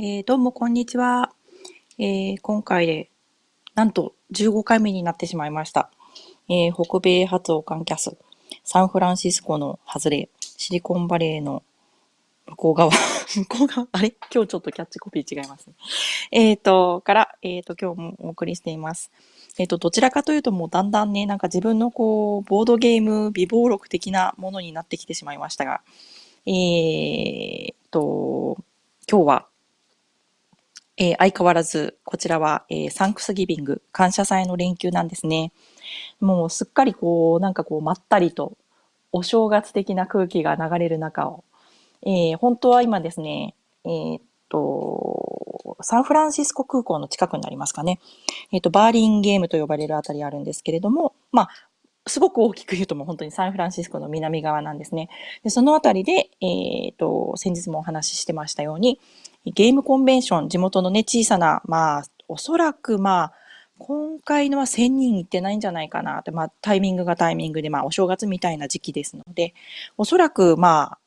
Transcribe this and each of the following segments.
えー、どうもこんにちは。えー、今回で、なんと15回目になってしまいました。えー、北米発オカンキャス、サンフランシスコの外れ、シリコンバレーの向こう側、向こう側、あれ？今日ちょっとキャッチコピー違いますね。えっ、と、から、えっ、ー、と、今日もお送りしています。えっ、ー、と、どちらかというともうだんだんね、なんか自分のこう、ボードゲーム、微暴録的なものになってきてしまいましたが、えっと、今日はえー、相変わらず、こちらは、えー、サンクスギビング、感謝祭の連休なんですね。もうすっかりこう、なんかこう、まったりと、お正月的な空気が流れる中を、えー、本当は今ですね、えー、っと、サンフランシスコ空港の近くになりますかね。えー、っと、バーリンゲームと呼ばれるあたりあるんですけれども、まあ、すごく大きく言うとも本当にサンフランシスコの南側なんですね。でそのあたりで、えっ、と、先日もお話ししてましたように、ゲームコンベンション、地元のね、小さな、まあ、おそらくまあ、今回のは1000人行ってないんじゃないかな。って、まあ、タイミングがタイミングで、まあ、お正月みたいな時期ですので、おそらくまあ、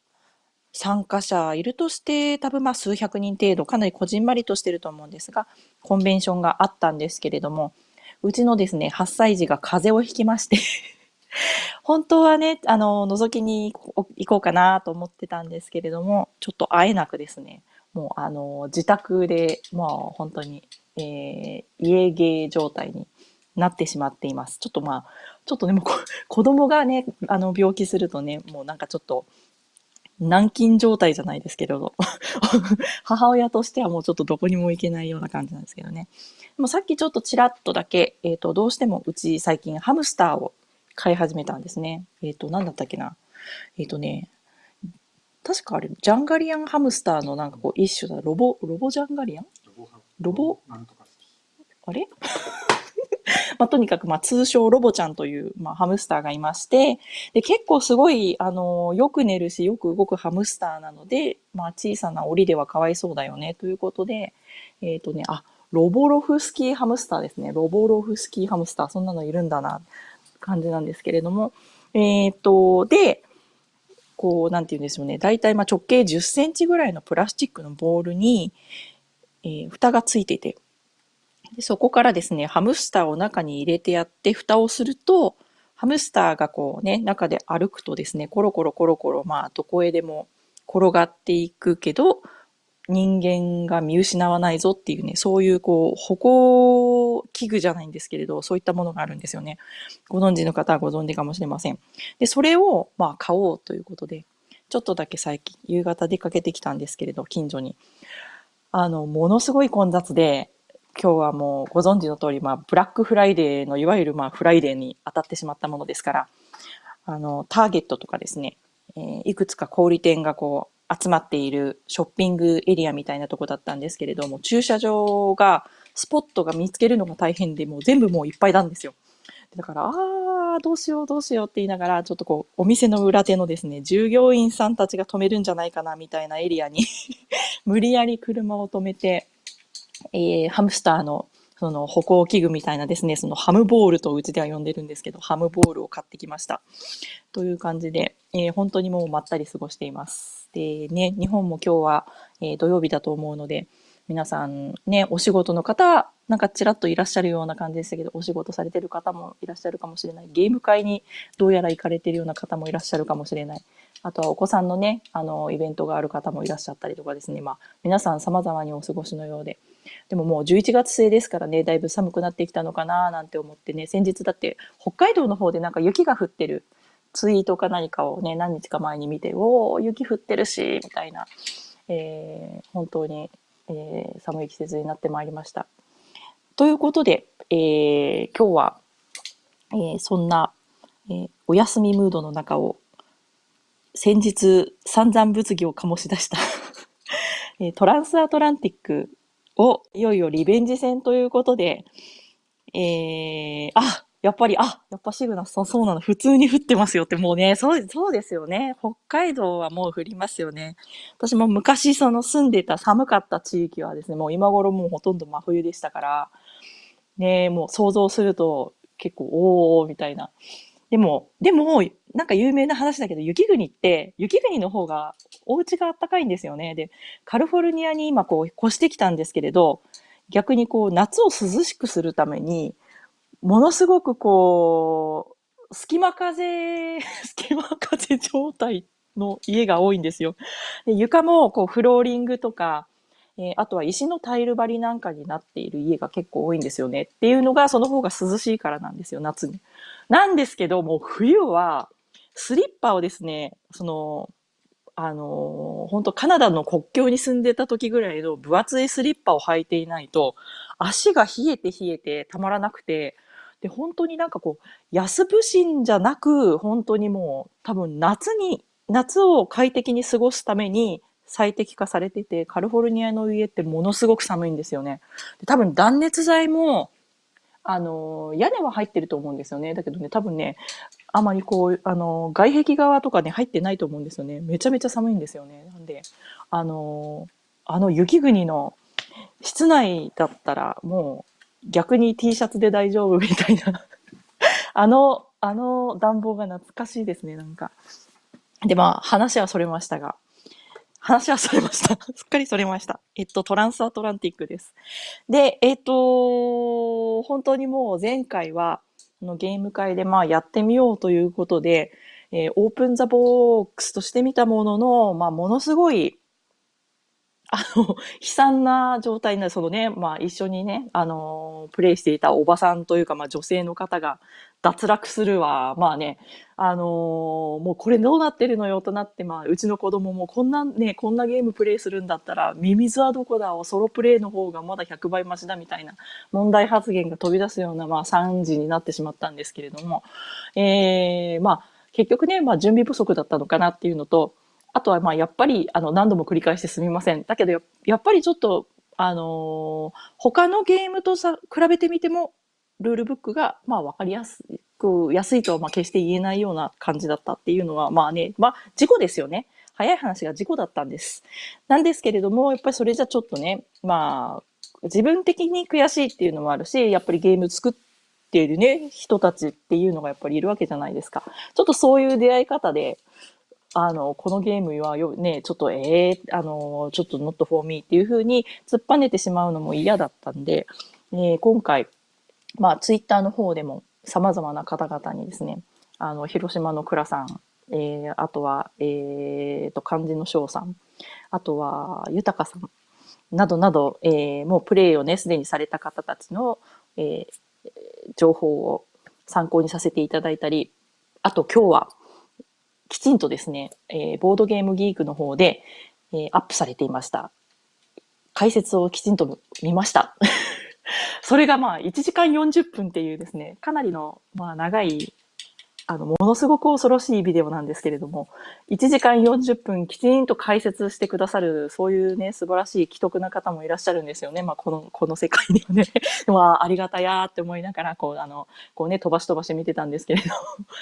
参加者いるとして、多分まあ数百人程度、かなりこじんまりとしてると思うんですが、コンベンションがあったんですけれども、うちのですね、8歳児が風邪をひきまして 本当はね、あの、覗きに行こうかなと思ってたんですけれども、ちょっと会えなくですね、もうあの、自宅で、まあ本当に、えー、家芸状態になってしまっています。ちょっとまあ、ちょっとね、もう子供がね、あの、病気するとね、もうなんかちょっと、軟禁状態じゃないですけど、母親としてはもうちょっとどこにも行けないような感じなんですけどね。でもさっきちょっとちらっとだけ、えっ、ー、と、どうしてもうち最近ハムスターを飼い始めたんですね。えっ、ー、と、なんだったっけな。えっ、ー、とね、確かあれ、ジャンガリアンハムスターのなんかこう一種だ。ロボ、ロボジャンガリアン？ロボ、あれ？まあ、とにかく、まあ、通称ロボちゃんという、まあ、ハムスターがいまして、で、結構すごい、あの、よく寝るし、よく動くハムスターなので、まあ、小さな檻ではかわいそうだよね、ということで、えっ、ー、とね、あ、ロボロフスキーハムスターですね。ロボロフスキーハムスター、そんなのいるんだな、感じなんですけれども、えっ、ー、と、で、こう、なんて言うんですよね。だいたいま直径10センチぐらいのプラスチックのボールに、えー、蓋がついててで、そこからですね、ハムスターを中に入れてやって、蓋をすると、ハムスターがこうね、中で歩くとですね、コロコロコロコロ、まあ、どこへでも転がっていくけど、人間が見失わないぞっていうね、そういうこう、歩行器具じゃないんですけれど、そういったものがあるんですよね。ご存知の方はご存知かもしれません。で、それを、まあ、買おうということで、ちょっとだけ最近、夕方出かけてきたんですけれど、近所に。あの、ものすごい混雑で、今日はもうご存知の通り、まあ、ブラックフライデーのいわゆるまあフライデーに当たってしまったものですから、あの、ターゲットとかですね、えー、いくつか小売店がこう、集まっているショッピングエリアみたいなとこだったんですけれども、駐車場が、スポットが見つけるのが大変で、もう全部もういっぱいなんですよ。だから、ああ、どうしようどうしようって言いながら、ちょっとこう、お店の裏手のですね、従業員さんたちが止めるんじゃないかなみたいなエリアに 無理やり車を止めて、えー、ハムスターのその歩行器具みたいなですね、そのハムボールとうちでは呼んでるんですけど、ハムボールを買ってきました。という感じで、えー、本当にもうまったり過ごしています。でね、日本も今日は、えー、土曜日だと思うので、皆さんね、お仕事の方、なんかちらっといらっしゃるような感じでしたけど、お仕事されてる方もいらっしゃるかもしれない。ゲーム会にどうやら行かれてるような方もいらっしゃるかもしれない。あとはお子さんのね、あの、イベントがある方もいらっしゃったりとかですね。まあ、皆さん様々にお過ごしのようで。でももう11月末ですからね、だいぶ寒くなってきたのかななんて思ってね、先日だって北海道の方でなんか雪が降ってるツイートか何かをね、何日か前に見て、おー、雪降ってるし、みたいな、えー、本当に、えー、寒い季節になってまいりました。ということで、えー、今日は、えー、そんな、えー、お休みムードの中を、先日散々物議を醸し出した トランスアトランティックを、いよいよリベンジ戦ということで、えー、あ、やっぱり、あ、やっぱシグナスさんそうなの、普通に降ってますよって、もうね、そう、そうですよね。北海道はもう降りますよね。私も昔その住んでた寒かった地域はですね、もう今頃もうほとんど真冬でしたから、ね、もう想像すると結構、おー、みたいな。でも、でも、なんか有名な話だけど、雪国って、雪国の方がお家が暖かいんですよね。で、カリフォルニアに今こう越してきたんですけれど、逆にこう夏を涼しくするために、ものすごくこう、隙間風、隙間風状態の家が多いんですよ。で床もこうフローリングとか、えー、あとは石のタイル張りなんかになっている家が結構多いんですよね。っていうのが、その方が涼しいからなんですよ、夏に。なんですけど、もう冬は、スリッパをですね、その、あのー、本当カナダの国境に住んでた時ぐらいの分厚いスリッパを履いていないと、足が冷えて冷えてたまらなくて、で、本当になんかこう、安不審じゃなく、本当にもう、多分夏に、夏を快適に過ごすために最適化されてて、カリフォルニアの家ってものすごく寒いんですよね。で多分断熱材も、あの、屋根は入ってると思うんですよね。だけどね、多分ね、あまりこう、あの、外壁側とかね、入ってないと思うんですよね。めちゃめちゃ寒いんですよね。なんで、あの、あの雪国の室内だったらもう逆に T シャツで大丈夫みたいな あの、あの暖房が懐かしいですね、なんか。で、まあ、話はそれましたが、話はそれました。すっかりそれました。えっと、トランスアトランティックです。で、えっと、本当にもう前回は、のゲーム会でまあやってみようということで、えー、 open the box としてみたものの、まあ、ものすごいあの、悲惨な状態な、そのね、まあ一緒にね、あの、プレイしていたおばさんというか、まあ女性の方が脱落するわ、まあね、あのもうこれどうなってるのよとなって、まあうちの子供もこんなね、こんなゲームプレイするんだったら、ミミズはどこだをソロプレイの方がまだ100倍マシだみたいな問題発言が飛び出すような、まあ惨事になってしまったんですけれども、えー、まあ結局ね、まあ準備不足だったのかなっていうのと、あとは、まあ、やっぱり、あの、何度も繰り返してすみません。だけど、やっぱりちょっと、あのー、他のゲームとさ、比べてみても、ルールブックが、まあ、わかりやすく、安いとは、まあ、決して言えないような感じだったっていうのは、まあね、まあ、事故ですよね。早い話が事故だったんです。なんですけれども、やっぱりそれじゃちょっとね、まあ、自分的に悔しいっていうのもあるし、やっぱりゲーム作っているね、人たちっていうのがやっぱりいるわけじゃないですか。ちょっとそういう出会い方で、あの、このゲームはよ、ね、ちょっと、ええー、あの、ちょっと not for me っていう風に突っぱねてしまうのも嫌だったんで、えー、今回、まあ、ツイッターの方でも様々な方々にですね、あの、広島の倉さん、えー、あとは、えー、と、漢字の翔さん、あとは、豊さん、などなど、えー、もうプレイをね、すでにされた方たちの、えー、情報を参考にさせていただいたり、あと今日は、きちんとですね、えー、ボードゲームギークの方で、えー、アップされていました。解説をきちんと見ました。それがまあ1時間40分っていうですね、かなりのまあ長い、あの、ものすごく恐ろしいビデオなんですけれども、1時間40分きちんと解説してくださる、そういうね、素晴らしい既得な方もいらっしゃるんですよね。まあこの、この世界にはね。まあありがたやーって思いながら、こう、あの、こうね、飛ばし飛ばし見てたんですけれど、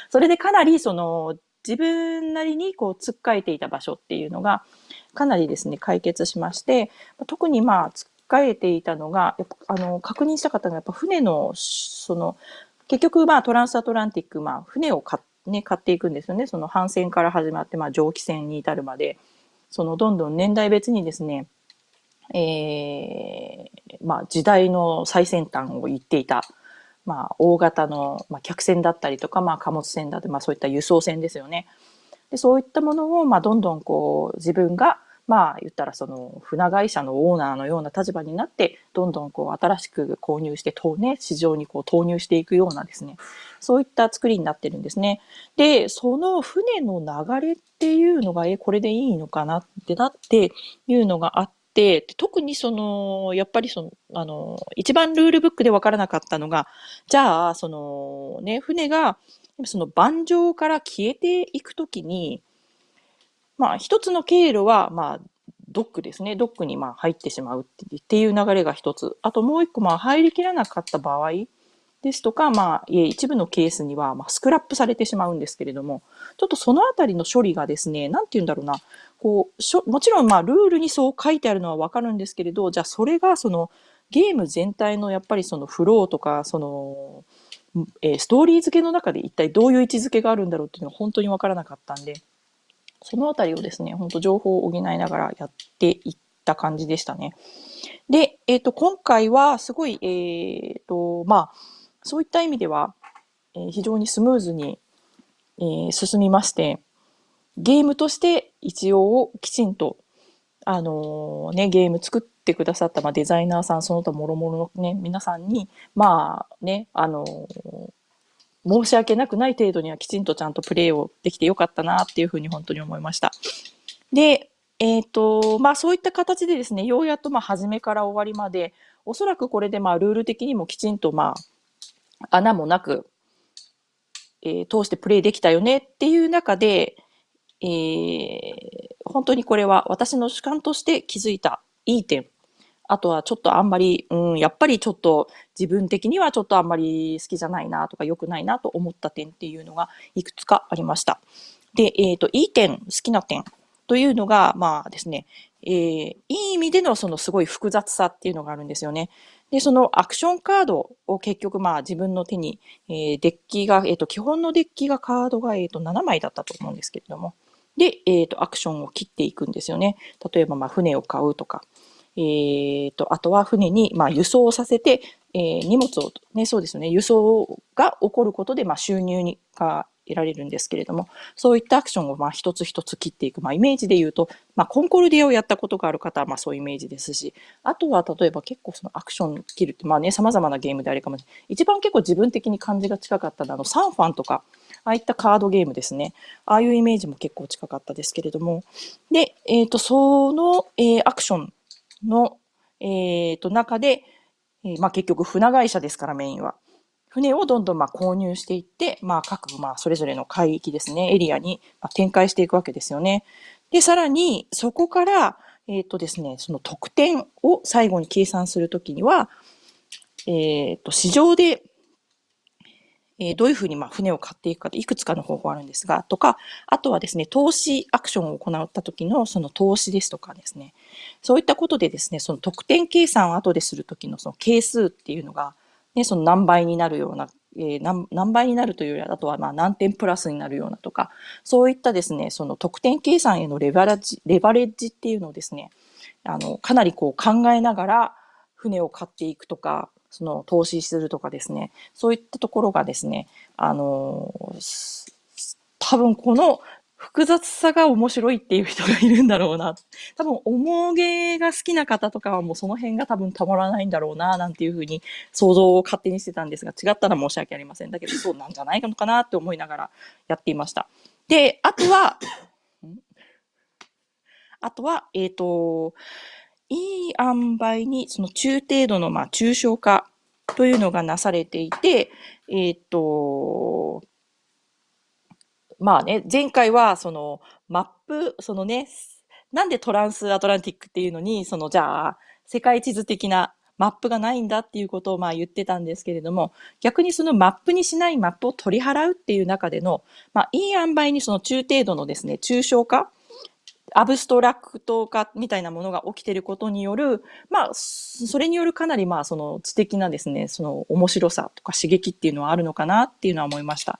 それでかなりその、自分なりにこうつっかえていた場所っていうのがかなりですね解決しまして特にまあつっかえていたのがあの確認した方がやっぱ船のその結局まあトランスアトランティックまあ船を買,、ね、買っていくんですよね。その帆船から始まってまあ蒸気船に至るまで。そのどんどん年代別にですねえー、まあ時代の最先端を言っていた。まあ、大型の、まあ、客船だったりとか、まあ、貨物船だって、まあ、そういった輸送船ですよね。でそういったものを、まあ、どんどんこう自分がまあ言ったらその船会社のオーナーのような立場になってどんどんこう新しく購入して投ね市場にこう投入していくようなですねそういった作りになってるんですね。でその船の流れっていうのがえこれでいいのかなってなっていうのがあっ、特にその、やっぱりその、あの、一番ルールブックで分からなかったのが、じゃあ、その、ね、船が、その盤上から消えていくときに、まあ、一つの経路は、まあ、ドックですね。ドックにまあ入ってしまうっていう流れが一つ。あともう一個、まあ入りきらなかった場合ですとか、まあ、一部のケースには、まあ、スクラップされてしまうんですけれども、ちょっとそのあたりの処理がですね、なんて言うんだろうな、こう、しょもちろんまあルールにそう書いてあるのはわかるんですけれど、じゃあそれがそのゲーム全体のやっぱりそのフローとか、その、えー、ストーリー付けの中で一体どういう位置づけがあるんだろうっていうのが本当にわからなかったんで、そのあたりをですね、本当情報を補いながらやっていった感じでしたね。で、えっ、ー、と、今回はすごい、えっ、ー、と、まあ、そういった意味では、え、非常にスムーズに、え、進みまして、ゲームとして一応きちんと、あのー、ね、ゲーム作ってくださった、まあ、デザイナーさん、その他もろもろのね、皆さんに、まあね、あのー、申し訳なくない程度にはきちんとちゃんとプレイをできてよかったなっていうふうに本当に思いました。で、えっ、ー、と、まあそういった形でですね、ようやっとまあ初めから終わりまで、おそらくこれでまあルール的にもきちんとまあ穴もなく、えー、通してプレイできたよねっていう中で、えー、本当にこれは私の主観として気づいたいい点。あとはちょっとあんまり、うん、やっぱりちょっと自分的にはちょっとあんまり好きじゃないなとか良くないなと思った点っていうのがいくつかありました。で、えっ、ー、と、いい点、好きな点というのが、まあですね、えー、いい意味でのそのすごい複雑さっていうのがあるんですよね。で、そのアクションカードを結局まあ自分の手に、えー、デッキが、えっ、ー、と、基本のデッキがカードが、えっ、と、7枚だったと思うんですけれども。で、えっ、と、アクションを切っていくんですよね。例えば、まあ、船を買うとか、えっ、と、あとは船に、まあ、輸送させて、え荷物を、ね、そうですね、輸送が起こることで、まあ、収入に、が得られるんですけれども、そういったアクションをまあ一つ一つ切っていく、まあ、イメージで言うと、まあ、コンコルディアをやったことがある方はまあそういうイメージですし、あとは例えば結構そのアクション切るって、まあね、様々なゲームであれかもしれない。一番結構自分的に感じが近かったのは、あの、サンファンとか、ああいったカードゲームですね。ああいうイメージも結構近かったですけれども。で、えっ、ー、と、その、えー、アクションの、えっ、ー、と、中で、えまあ結局船会社ですからメインは。船をどんどんまあ購入していって、まあ各まあそれぞれの海域ですね、エリアに展開していくわけですよね。で、さらにそこから、えっ、ー、とですね、その得点を最後に計算するときには、えっ、ー、と、市場で、えー、どういうふうにまあ船を買っていくかいくつかの方法あるんですが、とか、あとはですね、投資アクションを行った時のその投資ですとかですね、そういったことでですね、その得点計算を後でする時のその係数っていうのが、ね、その何倍になるような、えー、何何倍になるというよりは、あとはまあ何点プラスになるようなとか、そういったですね、その得点計算へのレバレッジ、レバレッジっていうのをですね、あの、かなりこう考えながら船を買っていくとか、その投資するとかですね、そういったところがですね、あの多分この複雑さが面白いっていう人がいるんだろうな。多分、重げが好きな方とかはもうその辺が多分たまらないんだろうな、なんていうふうに想像を勝手にしてたんですが、違ったら申し訳ありません。だけど、そうなんじゃないのかなって思いながらやっていました。で、あとは、あとは、えっ、ー、と、いい塩梅に、その中程度の、まあ、抽象化というのがなされていて、えっ、ー、と、まあね、前回はそのマップ、そのね、なんでトランスアトランティックっていうのに、そのじゃあ、世界地図的なマップがないんだっていうことをまあ言ってたんですけれども、逆にそのマップにしないマップを取り払うっていう中での、まあいい塩梅にその中程度のですね、抽象化、アブストラクト化みたいなものが起きていることによる、まあ、それによるかなりまあその知的なですね、その面白さとか刺激っていうのはあるのかなっていうのは思いました。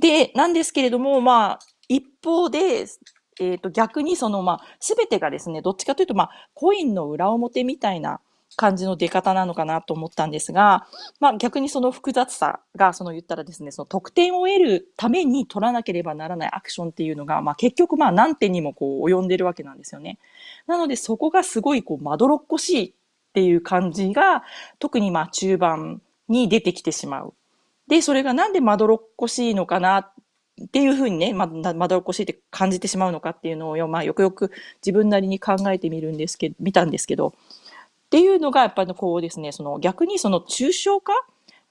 で、なんですけれども、まあ、一方で、えっ、ー、と、逆にその、まあ、すべてがですね、どっちかというと、まあ、コインの裏表みたいな感じの出方なのかなと思ったんですが、まあ、逆にその複雑さが、その言ったらですね、その得点を得るために取らなければならないアクションっていうのが、まあ、結局、まあ、何点にもこう、及んでるわけなんですよね。なので、そこがすごい、こう、まどろっこしいっていう感じが、特にまあ、中盤に出てきてしまう。で、それがなんでまどろっこしいのかなっていうふうにね、ま、まどろっこしいって感じてしまうのかっていうのを、まあ、よくよく自分なりに考えてみるんですけど、見たんですけど、っていうのが、やっぱりこうですね、その逆にその抽象化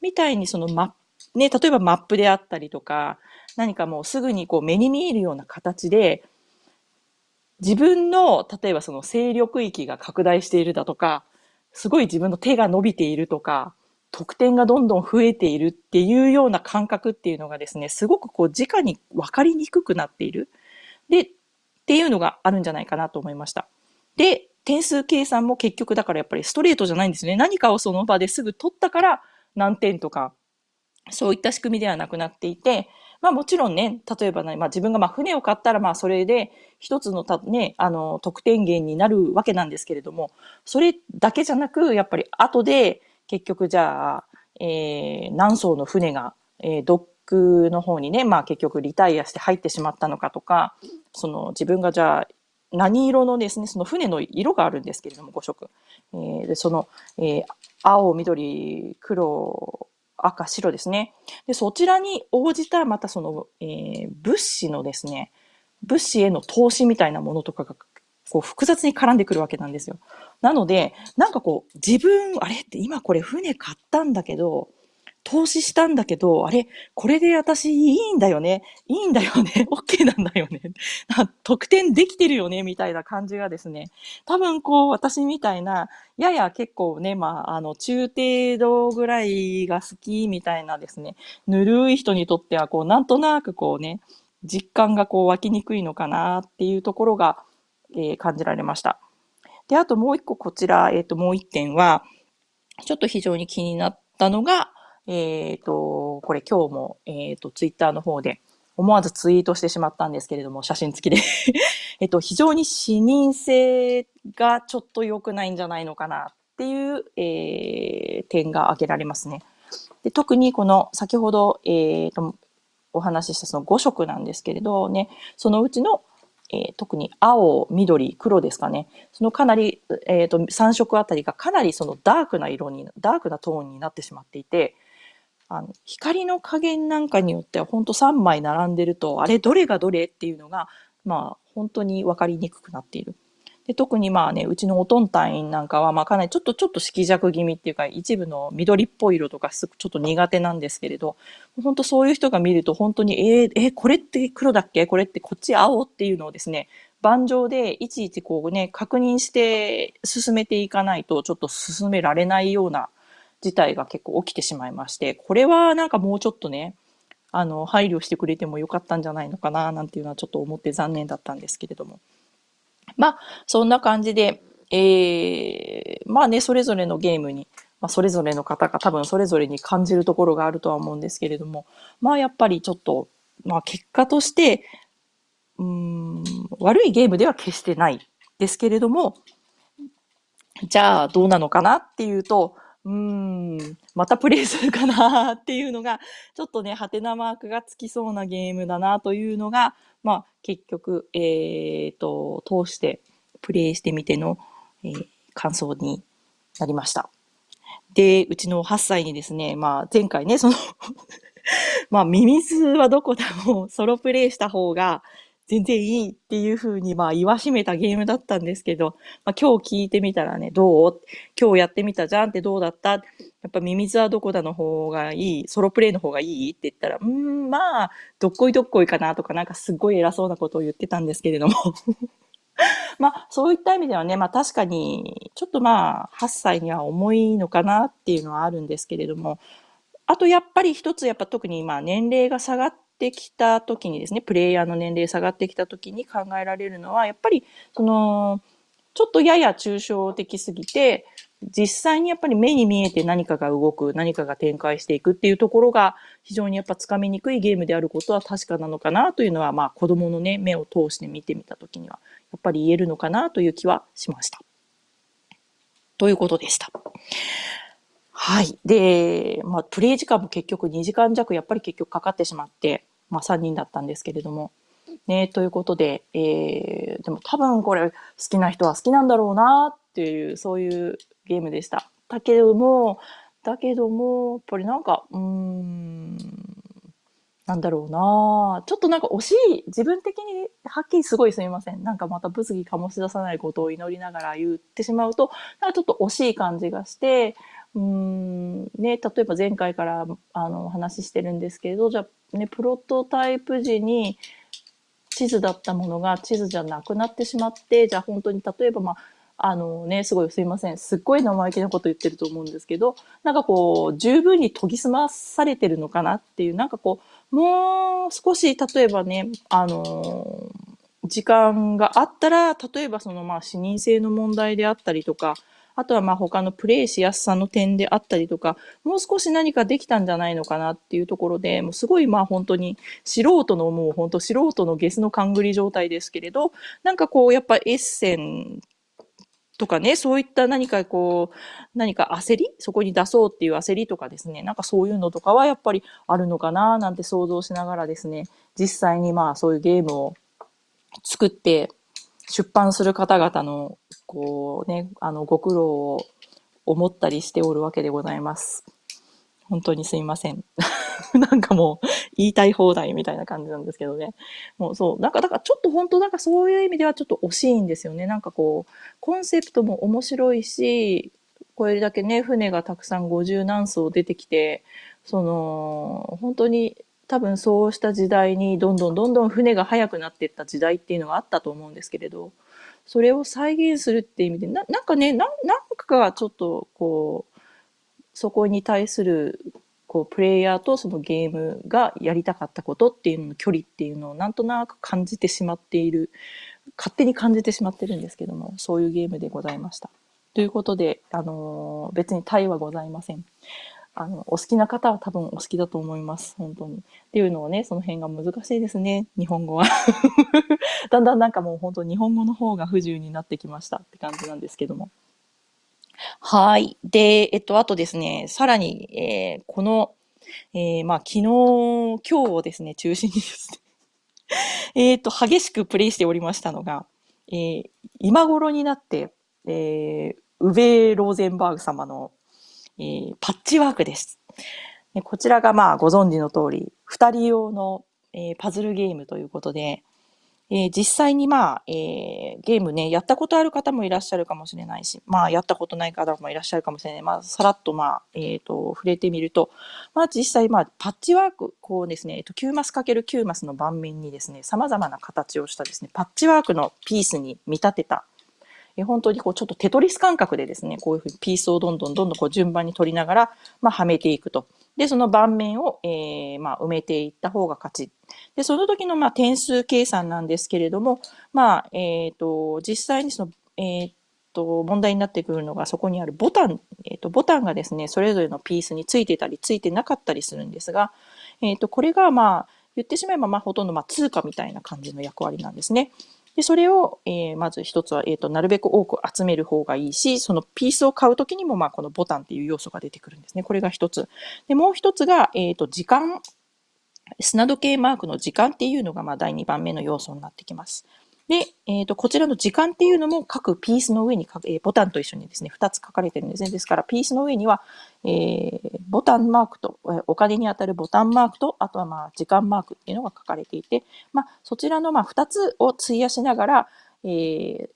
みたいにそのマね、例えばマップであったりとか、何かもうすぐにこう目に見えるような形で、自分の、例えばその勢力域が拡大しているだとか、すごい自分の手が伸びているとか、得点がどんどん増えているっていうような感覚っていうのがですね、すごくこう直に分かりにくくなっている。で、っていうのがあるんじゃないかなと思いました。で、点数計算も結局だからやっぱりストレートじゃないんですね。何かをその場ですぐ取ったから何点とかそういった仕組みではなくなっていて、まあもちろんね、例えばね、まあ自分がまあ船を買ったらまあそれで一つのたね、あの、得点源になるわけなんですけれども、それだけじゃなく、やっぱり後で結局じゃあ、えー、何艘の船が、えー、ドックの方にね、まあ結局リタイアして入ってしまったのかとか、その自分がじゃあ何色のですね、その船の色があるんですけれども、5色。えー、で、その、えー、青、緑、黒、赤、白ですね。で、そちらに応じたまたその、えー、物資のですね、物資への投資みたいなものとかが、こう複雑に絡んでくるわけなんですよ。なので、なんかこう、自分、あれって今これ船買ったんだけど、投資したんだけど、あれ、これで私いいんだよね。いいんだよね。OK なんだよね。得点できてるよね。みたいな感じがですね。多分こう、私みたいな、やや結構ね、まあ、あの、中程度ぐらいが好きみたいなですね。ぬるい人にとっては、こう、なんとなくこうね、実感がこう湧きにくいのかなっていうところが、えー、感じられました。で、あともう一個こちら、えっ、ー、と、もう一点は、ちょっと非常に気になったのが、えっ、ー、と、これ今日も、えっ、ー、と、ツイッターの方で思わずツイートしてしまったんですけれども、写真付きで えっと、非常に視認性がちょっと良くないんじゃないのかなっていう、えー、点が挙げられますね。で特にこの先ほど、えーと、お話ししたその5色なんですけれどね、そのうちの、えー、特に青、緑、黒ですかね。そのかなり、えっ、ー、と、3色あたりがかなりそのダークな色に、ダークなトーンになってしまっていて、あの、光の加減なんかによっては本当3枚並んでると、あれどれがどれっていうのが、まあ本当に分かりにくくなっている。で特にまあね、うちのおとんたいなんかは、まあかなりちょっとちょっと色弱気味っていうか、一部の緑っぽい色とかちょっと苦手なんですけれど、本当そういう人が見ると本当に、えー、えー、これって黒だっけ？これってこっち青っていうのをですね、盤上でいちいちこうね、確認して進めていかないとちょっと進められないような事態が結構起きてしまいまして、これはなんかもうちょっとね、あの、配慮してくれてもよかったんじゃないのかな、なんていうのはちょっと思って残念だったんですけれども。まあ、そんな感じで、えー、まあね、それぞれのゲームに、まあ、それぞれの方が多分それぞれに感じるところがあるとは思うんですけれども、まあやっぱりちょっと、まあ結果として、うん、悪いゲームでは決してないですけれども、じゃあどうなのかなっていうと、うん、またプレイするかなっていうのが、ちょっとね、ハテナマークがつきそうなゲームだなというのが、まあ、結局、えー、と、通してプレイしてみての、えー、感想になりました。で、うちの8歳にですね、まあ、前回ね、その まあ、ミミズはどこでもソロプレイした方が、全然いいっていうふうに、まあ、言わしめたゲームだったんですけど、まあ、今日聞いてみたらね、どう？今日やってみたじゃんってどうだった？やっぱミミズはどこだの方がいい？ソロプレイの方がいい？って言ったら、うん、まあ、どっこいどっこいかなとか、なんかすっごい偉そうなことを言ってたんですけれども。まあ、そういった意味ではね、まあ確かに、ちょっとまあ、8歳には重いのかなっていうのはあるんですけれども、あとやっぱり一つ、やっぱ特にまあ年齢が下がってきた時にですね、プレイヤーの年齢下がってきた時に考えられるのは、やっぱり、その、ちょっとやや抽象的すぎて、実際にやっぱり目に見えて何かが動く、何かが展開していくっていうところが非常にやっぱつかみにくいゲームであることは確かなのかなというのは、まあ子供のね、目を通して見てみたときには、やっぱり言えるのかなという気はしました。ということでした。はい。で、まあ、プレイ時間も結局2時間弱やっぱり結局かかってしまって、まあ3人だったんですけれども。ね、ということで、えー、でも多分これ好きな人は好きなんだろうなっていう、そういうゲームでした。だけども、だけども、やっぱりなんか、うーん、なんだろうなちょっとなんか惜しい、自分的にはっきりすごいすみません。なんかまた物議醸し出さないことを祈りながら言ってしまうと、なんかちょっと惜しい感じがして、うん、ね、例えば前回からあのお話ししてるんですけれど、じゃあね、プロトタイプ時に地図だったものが地図じゃなくなってしまって、じゃあ本当に例えばまあ、あのね、すごいすいません。すっごい生意気なこと言ってると思うんですけど、なんかこう、十分に研ぎ澄まされてるのかなっていう、なんかこう、もう少し、例えばね、あの時間があったら、例えばそのまあ視認性の問題であったりとか、あとはまあ他のプレイしやすさの点であったりとか、もう少し何かできたんじゃないのかなっていうところで、もうすごいまあ本当に素人のもう本当素人のゲスの勘繰り状態ですけれど、なんかこうやっぱエッセンとかね、そういった何かこう、何か焦りそこに出そうっていう焦りとかですね、なんかそういうのとかはやっぱりあるのかななんて想像しながらですね、実際にまあそういうゲームを作って出版する方々のこうね、あのご苦労を思ったりしておるわけでございます。本当にすいません。なんかもう言いたい放題みたいな感じなんですけどね。もうそう。なんか、だからちょっと本当なんかそういう意味ではちょっと惜しいんですよね。なんかこう、コンセプトも面白いし、これだけね、船がたくさん50何艘出てきて、その、本当に多分そうした時代にどんどんどんどん船が速くなっていった時代っていうのがあったと思うんですけれど、それを再現するっていう意味で、ななんかね、ななんかちょっとこう、そこに対するこうプレイヤーとそのゲームがやりたかったことっていうのの距離っていうのをなんとなく感じてしまっている勝手に感じてしまってるんですけどもそういうゲームでございました。ということで、あのー、別にタイはございません。あの、お好きな方は多分お好きだと思います。本当に。っていうのをね、その辺が難しいですね。日本語は。だんだんなんかもう本当日本語の方が不自由になってきましたって感じなんですけども。はい。で、えっと、あとですね、さらに、えー、この、えー、まあ、昨日、今日をですね、中心にですね えっと、激しくプレイしておりましたのが、えー、今頃になって、えー、ウベ・ローゼンバーグ様の、えー、パッチワークです。でこちらがまあご存知の通り、二人用の、えー、パズルゲームということで、えー、実際にまあ、えー、ゲームね、やったことある方もいらっしゃるかもしれないし、まあ、やったことない方もいらっしゃるかもしれない。まあ、さらっとまあ、えっ、ー、と、触れてみると、まあ、実際まあ、パッチワーク、こうですね、えっ、と、9マス ×9 マスの盤面にですね、様々な形をしたですね、パッチワークのピースに見立てた、本当にこう、ちょっとテトリス感覚でですね、こういうふうにピースをどんどんどんどんこう順番に取りながら、まあ、はめていくと。で、その盤面を、えー、まあ、埋めていった方が勝ち。で、その時の、まあ、点数計算なんですけれども、まあ、えっ、ー、と、実際にその、えっ、ー、と、問題になってくるのが、そこにあるボタン、えっ、と、ボタンがですね、それぞれのピースについてたり、ついてなかったりするんですが、えっ、と、これが、まあ、言ってしまえば、まあ、ほとんど、ま、通貨みたいな感じの役割なんですね。で、それを、えー、まず一つは、えっ、ー、と、なるべく多く集める方がいいし、そのピースを買うときにも、まあ、このボタンっていう要素が出てくるんですね。これが一つ。で、もう一つが、えっ、ー、と、時間、砂時計マークの時間っていうのが、まあ、第2番目の要素になってきます。で、えっ、ー、と、こちらの時間っていうのも各ピースの上にえー、ボタンと一緒にですね、2つ書かれてるんですね。ですから、ピースの上には、えー、ボタンマークと、えお金に当たるボタンマークと、あとはまあ、時間マークっていうのが書かれていて、まあ、そちらのまあ、2つを費やしながら、えー、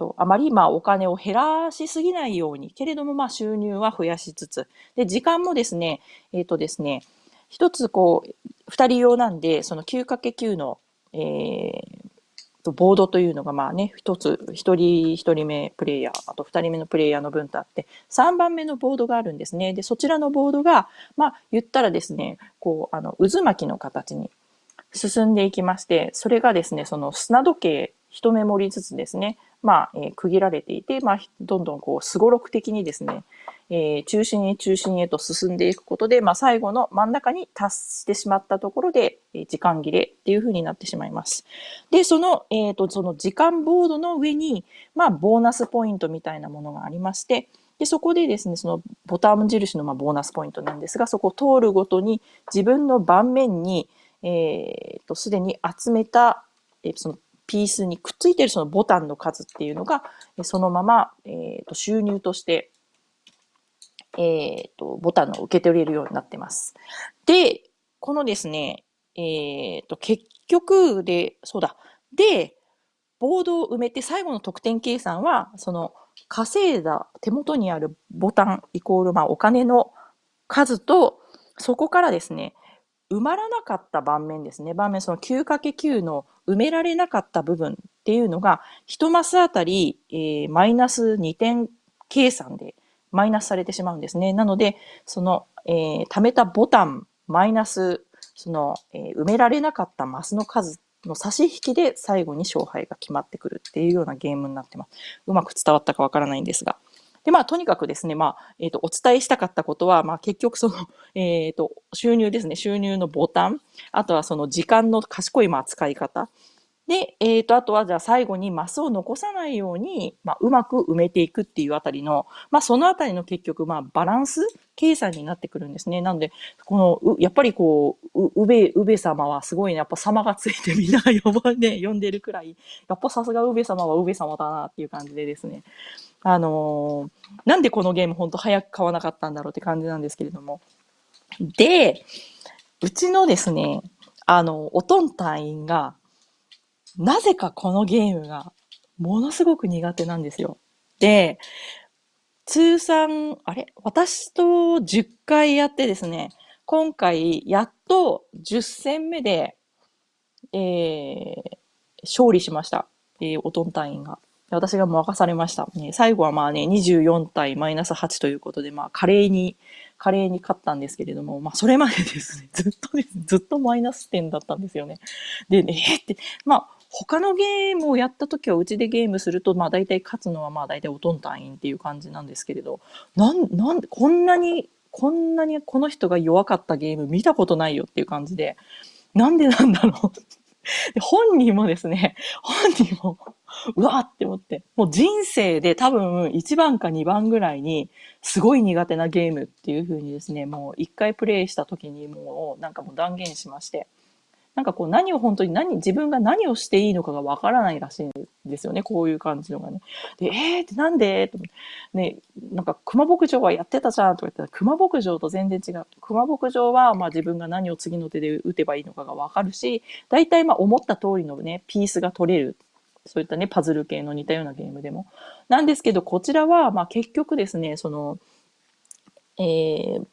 と、あまりまあお金を減らしすぎないように、けれどもまあ収入は増やしつつ、で、時間もですね、えっ、ー、とですね、一つこう、二人用なんで、その 9×9 の、えー、ボードというのがまあね、一つ、一人一人目プレイヤー、あと二人目のプレイヤーの分とあって、三番目のボードがあるんですね。で、そちらのボードが、まあ言ったらですね、こう、あの、渦巻きの形に進んでいきまして、それがですね、その砂時計一目盛りずつですね、まあ、えー、区切られていて、まあ、どんどんこう、すごろく的にですね、えー、中心へ中心へと進んでいくことで、まあ、最後の真ん中に達してしまったところで、えー、時間切れっていう風になってしまいます。で、その、えっ、ー、と、その時間ボードの上に、まあ、ボーナスポイントみたいなものがありまして、で、そこでですね、そのボタン印のまあボーナスポイントなんですが、そこを通るごとに自分の盤面に、えっ、と、すでに集めた、えー、そのピースにくっついているそのボタンの数っていうのが、そのまま、えー、と収入として、えー、とボタンを受け取れるようになってます。で、このですね、えー、と結局で、そうだ。で、ボードを埋めて最後の得点計算は、その稼いだ手元にあるボタンイコール、まあ、お金の数と、そこからですね、埋まらなかった盤面ですね。盤面、その 9×9 の埋められなかった部分っていうのが、1マスあたり、えー、マイナス2点計算でマイナスされてしまうんですね。なので、その、えー、貯めたボタン、マイナス、その、えー、埋められなかったマスの数の差し引きで最後に勝敗が決まってくるっていうようなゲームになってます。うまく伝わったかわからないんですが。で、まあ、とにかくですね、まあ、えっ、ー、と、お伝えしたかったことは、まあ、結局その、えっ、ー、と、収入ですね、収入のボタン、あとはその時間の賢い、まあ、使い方。で、えっ、ー、と、あとは、じゃあ最後にマスを残さないように、まあ、うまく埋めていくっていうあたりの、まあ、そのあたりの結局、まあ、バランス計算になってくるんですね。なんで、この、やっぱりこう、う、うべ、うべ様はすごいね、やっぱ様がついてみんな呼ばね、呼んでるくらい、やっぱさすがうべ様はうべ様だなっていう感じでですね。あのー、なんでこのゲーム本当早く買わなかったんだろうって感じなんですけれども。で、うちのですね、あの、おとん隊員が、なぜかこのゲームがものすごく苦手なんですよ。で、通算、あれ？私と10回やってですね、今回やっと10戦目で、えー、勝利しました。えー、おとん隊員が。私が任されました。ね、最後はまあね、24対マイナス8ということで、まあ、華麗に、華麗に勝ったんですけれども、まあ、それまでですね、ずっとです、ずっとマイナス点だったんですよね。で、ね、えー、って、まあ、他のゲームをやった時はうちでゲームすると、まあ大体勝つのはまあ大体おとん隊員っていう感じなんですけれど、なん、なんで、こんなに、こんなにこの人が弱かったゲーム見たことないよっていう感じで、なんでなんだろう。で本人もですね、本人もうわーって思って、もう人生で多分1番か2番ぐらいにすごい苦手なゲームっていう風にですね、もう1回プレイした時にもうなんかもう断言しまして、なんかこう何を本当に何、自分が何をしていいのかがわからないらしいんですよね。こういう感じのがね。で、えーってなんで？とね、なんか熊牧場はやってたじゃんとか言ったら、熊牧場と全然違う。熊牧場はまあ自分が何を次の手で打てばいいのかがわかるし、大体まあ思った通りのね、ピースが取れる。そういったね、パズル系の似たようなゲームでも。なんですけど、こちらは、まあ結局ですね、その、えー、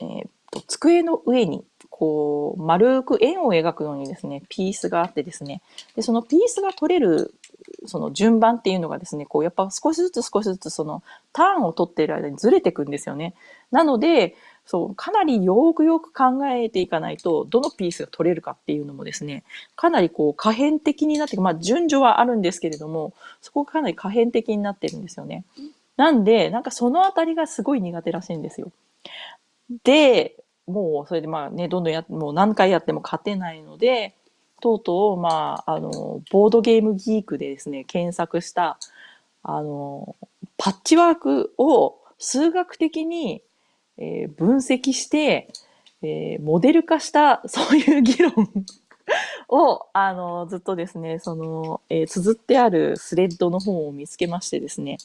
えー、と、机の上にこう、丸く円を描くようにですね、ピースがあってですね、で、そのピースが取れる、その順番っていうのがですね、こう、やっぱ少しずつ少しずつそのターンを取っている間にずれていくんですよね。なので、そう、かなりよくよく考えていかないと、どのピースが取れるかっていうのもですね、かなりこう、可変的になって、まあ、順序はあるんですけれども、そこがかなり可変的になってるんですよね。なんで、なんかそのあたりがすごい苦手らしいんですよ。で、もうそれでまあね、どんどんや、もう何回やっても勝てないので、とうとう、まあ、あの、ボードゲームギークでですね、検索した、あの、パッチワークを数学的に、えー、分析して、えー、モデル化した、そういう議論を、あの、ずっとですね、その、えー、綴ってあるスレッドの本を見つけましてですね、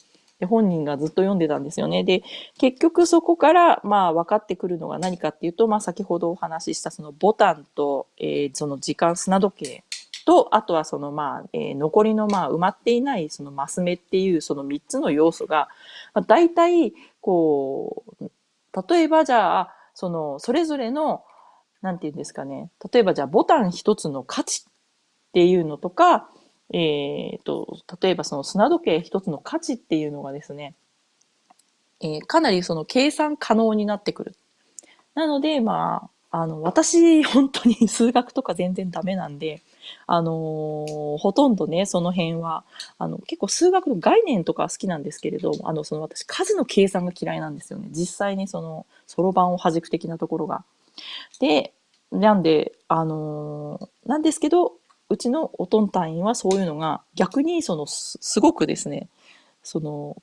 で本人がずっと読んでたんですよね。で、結局そこから、まあ、分かってくるのが何かっていうと、まあ、先ほどお話ししたそのボタンと、えー、その時間砂時計と、あとはその、まあ、えー、残りの、まあ、埋まっていないそのマス目っていうその3つの要素が、まあ、大体、こう、例えばじゃあ、その、それぞれの、なんていうんですかね。例えばじゃあ、ボタン一つの価値っていうのとか、えー、と、例えばその砂時計一つの価値っていうのがですね、えー、かなりその計算可能になってくる。なので、まあ、あの、私、本当に数学とか全然ダメなんで、あのー、ほとんどね、その辺は、あの、結構数学の概念とか好きなんですけれど、あの、その私、数の計算が嫌いなんですよね。実際にその、そろばんを弾く的なところが。で、なんで、あのー、なんですけど、うちのおとん隊員はそういうのが逆にそのすごくですね、その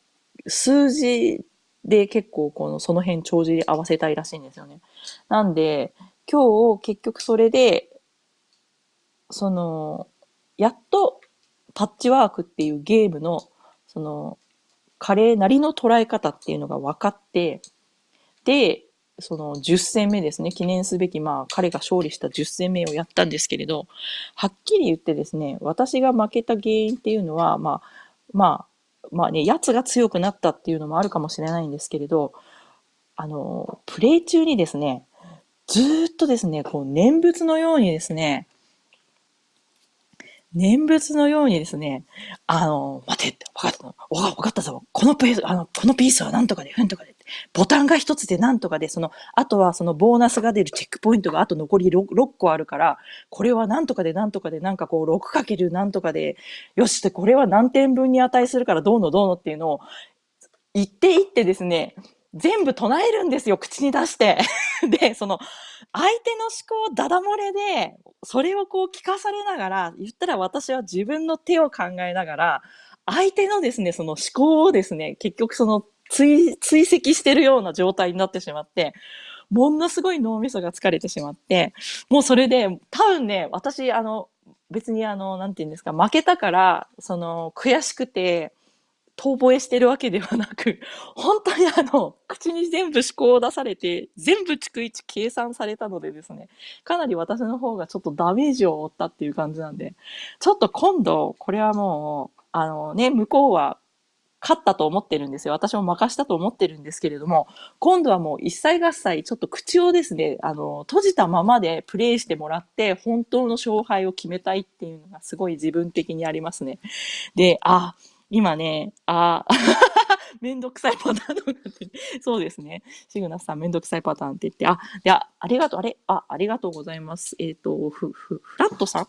数字で結構このその辺帳尻合わせたいらしいんですよね。なんで今日結局それでそのやっとパッチワークっていうゲームのそのカレーなりの捉え方っていうのが分かってでその10戦目ですね、記念すべき、まあ、彼が勝利した10戦目をやったんですけれど、はっきり言ってですね、私が負けた原因っていうのは、まあ、まあ、まあね、奴が強くなったっていうのもあるかもしれないんですけれど、あの、プレイ中にですね、ずっとですね、こう、念仏のようにですね、念仏のようにですね、あの、待てって、分かった、分かったぞ、このペース、あの、このピースはなんとかで、ふんとかで、ボタンが一つでなんとかで、その、あとはそのボーナスが出るチェックポイントがあと残り 6, 6個あるから、これはなんとかでなんとかで、なんかこう 6× なんとかで、よしってこれは何点分に値するからどうのどうのっていうのを、言っていってですね、全部唱えるんですよ、口に出して。で、その、相手の思考をダダ漏れで、それをこう聞かされながら、言ったら私は自分の手を考えながら、相手のですね、その思考をですね、結局その追、追跡してるような状態になってしまって、ものすごい脳みそが疲れてしまって、もうそれで、多分ね、私、あの、別にあの、なんて言うんですか、負けたから、その、悔しくて、遠吠えしてるわけではなく、本当にあの、口に全部思考を出されて、全部逐一計算されたのでですね、かなり私の方がちょっとダメージを負ったっていう感じなんで、ちょっと今度、これはもう、あのね、向こうは勝ったと思ってるんですよ。私も任したと思ってるんですけれども、今度はもう一切合切、ちょっと口をですね、あの、閉じたままでプレイしてもらって、本当の勝敗を決めたいっていうのがすごい自分的にありますね。で、あ、今ね、あ、めんどくさいパターンとかって、そうですね。シグナスさんめんどくさいパターンって言って、あ、で、あ、ありがとう、あれ、あ、ありがとうございます。えっ、ー、と、ふ、ふ、フラットさん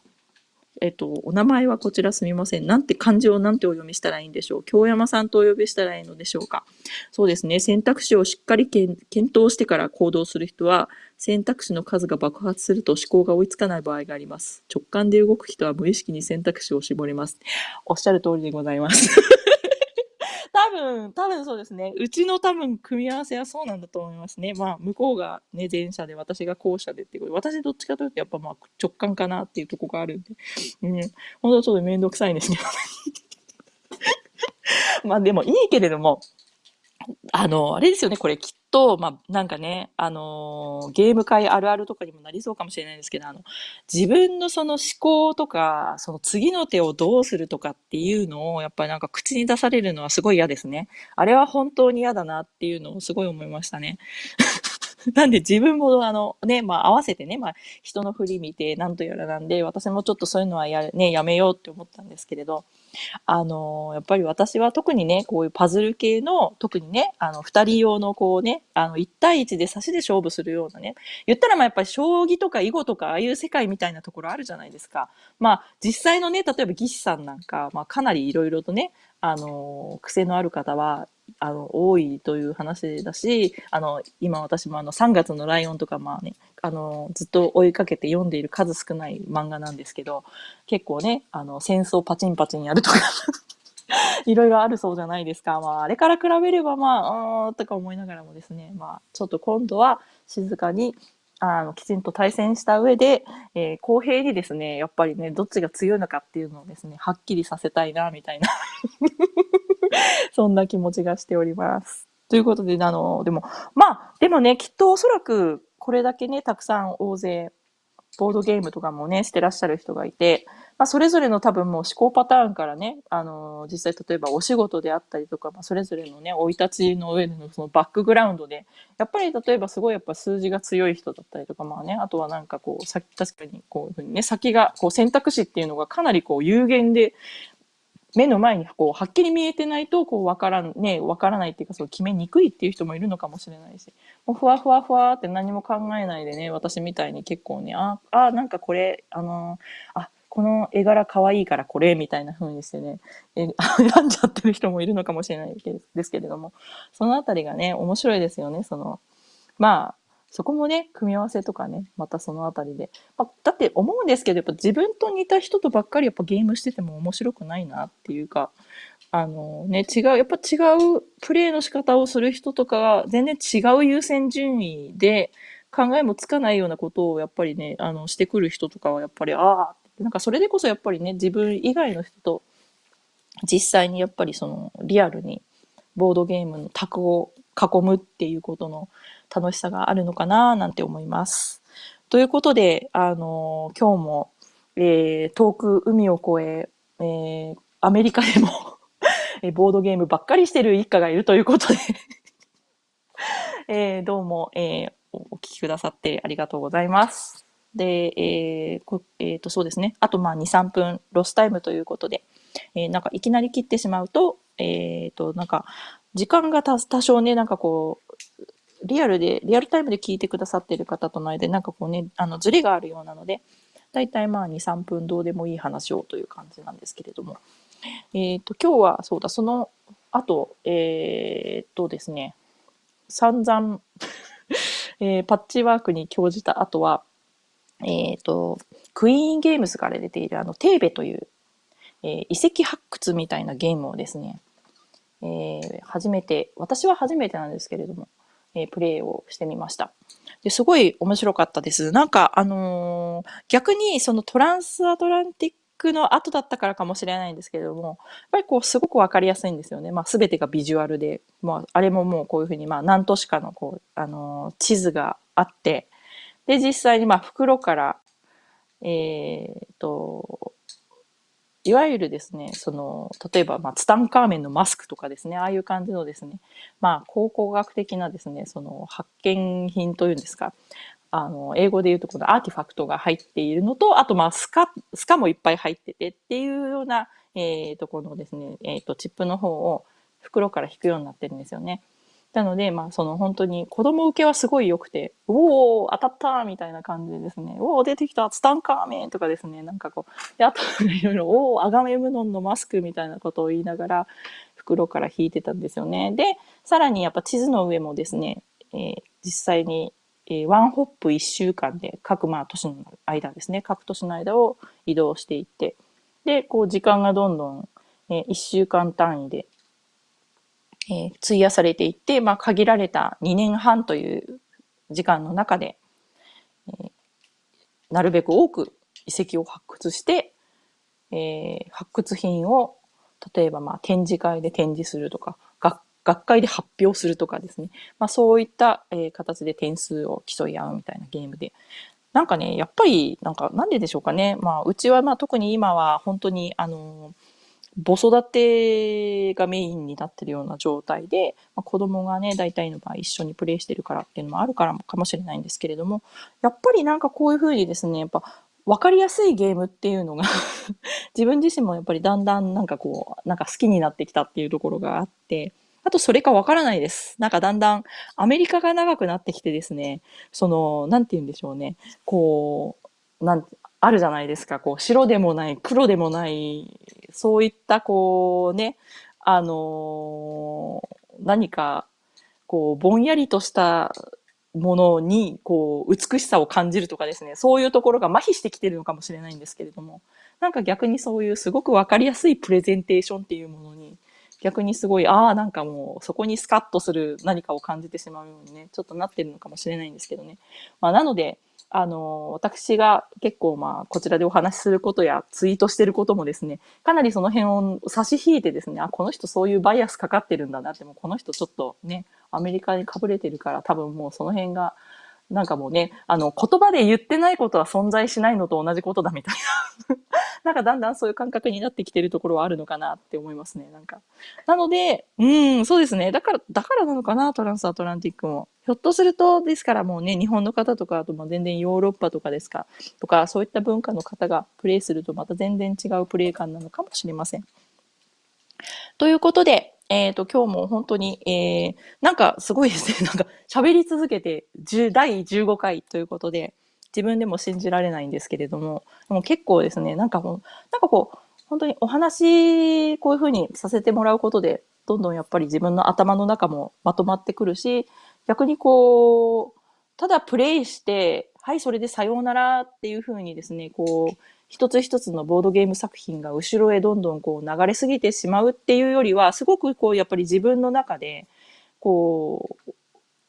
えっと、お名前はこちらすみません。なんて漢字をなんてお読みしたらいいんでしょう？京山さんとお呼びしたらいいのでしょうか？そうですね。選択肢をしっかり検討してから行動する人は、選択肢の数が爆発すると思考が追いつかない場合があります。直感で動く人は無意識に選択肢を絞ります。おっしゃる通りでございます。多分、多分そうですね。うちの多分組み合わせはそうなんだと思いますね。まあ、向こうがね、前者で、私が後者でっていうことで、私どっちかというとやっぱまあ直感かなっていうとこがあるんで、うん、本当ちょっとめんどくさいんですね。まあでもいいけれども、あの、あれですよね、これきっと、まあ、なんかね、あのー、ゲーム界あるあるとかにもなりそうかもしれないんですけど、あの、自分のその思考とか、その次の手をどうするとかっていうのを、やっぱりなんか口に出されるのはすごい嫌ですね。あれは本当に嫌だなっていうのをすごい思いましたね。なんで自分もあのね、まあ合わせてね、まあ人の振り見てなんとやらなんで、私もちょっとそういうのはや,、ね、やめようって思ったんですけれど、あの、やっぱり私は特にね、こういうパズル系の、特にね、あの、二人用のこうね、あの、一対一で差しで勝負するようなね、言ったらまあやっぱり将棋とか囲碁とかああいう世界みたいなところあるじゃないですか。まあ実際のね、例えば技師さんなんか、まあかなりいろいろとね、あの、癖のある方は、あの、多いという話だし、あの、今私もあの、3月のライオンとか、まあね、あの、ずっと追いかけて読んでいる数少ない漫画なんですけど、結構ね、あの、戦争パチンパチンやるとか いろいろあるそうじゃないですか。まあ、あれから比べれば、まあ、うーん、とか思いながらもですね、まあ、ちょっと今度は静かに、あの、きちんと対戦した上で、えー、公平にですね、やっぱりね、どっちが強いのかっていうのをですね、はっきりさせたいな、みたいな そんな気持ちがしております。ということで、あの、でも、まあ、でもね、きっとおそらく、これだけね、たくさん大勢、ボードゲームとかもね、してらっしゃる人がいて、まあ、それぞれの多分もう思考パターンからね、あのー、実際例えばお仕事であったりとか、まあ、それぞれのね、生い立ちの上でのそのバックグラウンドで、やっぱり例えばすごいやっぱ数字が強い人だったりとか、まあね、あとはなんかこう、さ確かにこういうふうにね、先が、こう選択肢っていうのがかなりこう有限で、目の前にこうはっきり見えてないとこうわからんねわからないっていうかそう決めにくいっていう人もいるのかもしれないしもうふわふわふわって何も考えないでね私みたいに結構ねああなんかこれあのー、あこの絵柄可愛いからこれみたいな風にしてね、え選んじゃってる人もいるのかもしれないですけれども、そのあたりがね、面白いですよね、その、まあ、そこもね、組み合わせとかね、またそのあたりで。まあ、だって思うんですけど、やっぱ自分と似た人とばっかりやっぱゲームしてても面白くないなっていうか、あのね、違う、やっぱ違うプレイの仕方をする人とかが全然違う優先順位で考えもつかないようなことをやっぱりね、あの、してくる人とかはやっぱり、ああ、なんかそれでこそやっぱりね、自分以外の人と実際にやっぱりそのリアルにボードゲームの卓を囲むっていうことの楽しさがあるのかななんて思います。ということで、あの、今日も、えー、遠く海を越え、えー、アメリカでも えボードゲームばっかりしてる一家がいるということで えー、どうも、えー、お聞きくださってありがとうございます。で、えーえー、とそうですね。あとまあ2、3分ロスタイムということで、えー、なんかいきなり切ってしまうと、えっ、ー、と、なんか時間が多少ね、なんかこう、リアルで、リアルタイムで聞いてくださってる方との間、なんかこうね、あの、ズレがあるようなので、だいたいまあ2、3分どうでもいい話をという感じなんですけれども。えっ、ー、と、今日はそうだ、そのあと、えー、っとですね、散々 えー、パッチワークに興じた後は、えっ、ー、と、クイーンゲームズから出ているあの、テーベという、えー、遺跡発掘みたいなゲームをですね、えー、初めて、私は初めてなんですけれども、えー、プレイをしてみました。で、すごい面白かったです。なんか、あのー、逆にそのトランスアトランティックの後だったからかもしれないんですけれども、やっぱりこう、すごくわかりやすいんですよね。まあ、すべてがビジュアルで、まあ、あれももうこういうふうに、まあ、何都市かのこう、あのー、地図があって、で、実際にまあ、袋から、えっ、と、いわゆるですね、その、例えば、まあ、ツタンカーメンのマスクとかですね、ああいう感じのですね、まあ、考古学的なですね、その、発見品というんですか、あの、英語で言うとこのアーティファクトが入っているのと、あと、まあ、スカ、スカもいっぱい入っててっていうような、え、ー、と、このですね、えっ、ー、と、チップの方を袋から引くようになってるんですよね。なので、まあ、その本当に子供受けはすごい良くて、おお当たったみたいな感じでですね、おお出てきたツタンカーメンとかですね、なんかこう、で、あと、いろいろ、おおアガメムノンのマスクみたいなことを言いながら、袋から引いてたんですよね。で、さらにやっぱ地図の上もですね、えー、実際に、えー、ワンホップ1週間で各まあ都市の間ですね、各都市の間を移動していって、で、こう時間がどんどん、えー、1週間単位でえー、費やされていって、まあ、限られた2年半という時間の中で、えー、なるべく多く遺跡を発掘して、えー、発掘品を例えばまあ展示会で展示するとか、学学会で発表するとかですね。まあそういった、えー、形で点数を競い合うみたいなゲームで。なんかね、やっぱり、なんかなんででしょうかね。まあうちはまあ特に今は本当にあのー母育てがメインになってるような状態で、まあ、子供がね、大体の場合一緒にプレイしてるからっていうのもあるからかもしれないんですけれども、やっぱりなんかこういうふうにですね、やっぱ分かりやすいゲームっていうのが 自分自身もやっぱりだんだんなんかこう、なんか好きになってきたっていうところがあって、あとそれかわからないです。なんかだんだんアメリカが長くなってきてですね、その、なんて言うんでしょうね、こう、なんあるじゃないですか。こう、白でもない、黒でもない、そういった、こうね、あのー、何か、こう、ぼんやりとしたものに、こう、美しさを感じるとかですね、そういうところが麻痺してきてるのかもしれないんですけれども、なんか逆にそういうすごくわかりやすいプレゼンテーションっていうものに、逆にすごい、ああ、なんかもう、そこにスカッとする何かを感じてしまうようにね、ちょっとなってるのかもしれないんですけどね。まあ、なので、あの、私が結構まあ、こちらでお話しすることやツイートしてることもですね、かなりその辺を差し引いてですね、あ、この人そういうバイアスかかってるんだなって、もこの人ちょっとね、アメリカにかぶれてるから多分もうその辺が、なんかもうね、あの、言葉で言ってないことは存在しないのと同じことだみたいな なんかだんだんそういう感覚になってきてるところはあるのかなって思いますね、なんか。なので、うん、そうですね。だから、だからなのかな、トランスアトランティックも。ひょっとすると、ですからもうね、日本の方とか、あとまあ全然ヨーロッパとかですか、とか、そういった文化の方がプレイするとまた全然違うプレイ感なのかもしれません。ということで、えっ、ー、と、今日も本当に、えー、なんかすごいですね。なんか喋り続けて、第15回ということで、自分でも信じられないんですけれども、でも結構ですね、なんかもう、なんかこう、本当にお話、こういうふうにさせてもらうことで、どんどんやっぱり自分の頭の中もまとまってくるし、逆にこう、ただプレイして、はい、それでさようならっていうふうにですね、こう、一つ一つのボードゲーム作品が後ろへどんどんこう流れすぎてしまうっていうよりは、すごくこう、やっぱり自分の中で、こう、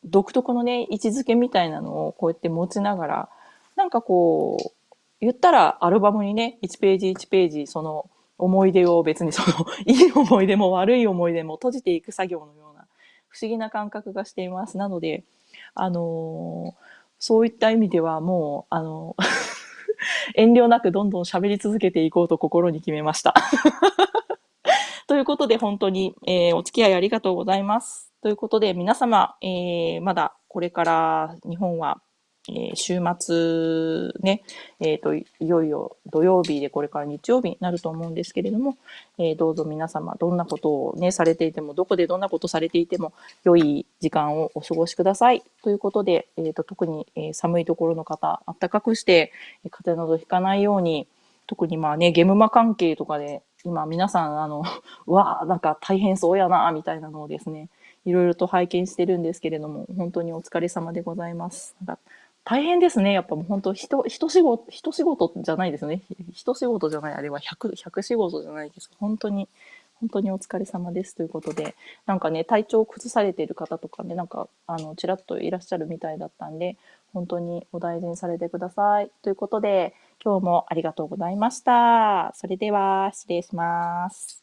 独特のね、位置づけみたいなのをこうやって持ちながら、なんかこう、言ったらアルバムにね、1ページ1ページ、その思い出を別にその、いい思い出も悪い思い出も閉じていく作業のような不思議な感覚がしています。なので、あのー、そういった意味ではもう、あのー遠慮なくどんどん喋り続けていこうと心に決めました。ということで本当に、えー、お付き合いありがとうございます。ということで皆様、えー、まだこれから日本はえー、週末ね、えっ、ー、と、いよいよ土曜日でこれから日曜日になると思うんですけれども、えー、どうぞ皆様、どんなことをね、されていても、どこでどんなことされていても、良い時間をお過ごしください。ということで、えっ、と、特に、え寒いところの方、暖かくして、風邪などひかないように、特にまあね、ゲムマ関係とかで、今皆さん、あの、わあ、なんか大変そうやな、みたいなのをですね、いろいろと拝見してるんですけれども、本当にお疲れ様でございます。大変ですね。やっぱもう本当、人、人仕事、人仕事じゃないですね。人仕事じゃない、あれは100、100仕事じゃないです。本当に、本当にお疲れ様ですということで、なんかね、体調を崩されている方とかね、なんか、あの、ちらっといらっしゃるみたいだったんで、本当にお大事にされてください。ということで、今日もありがとうございました。それでは、失礼します。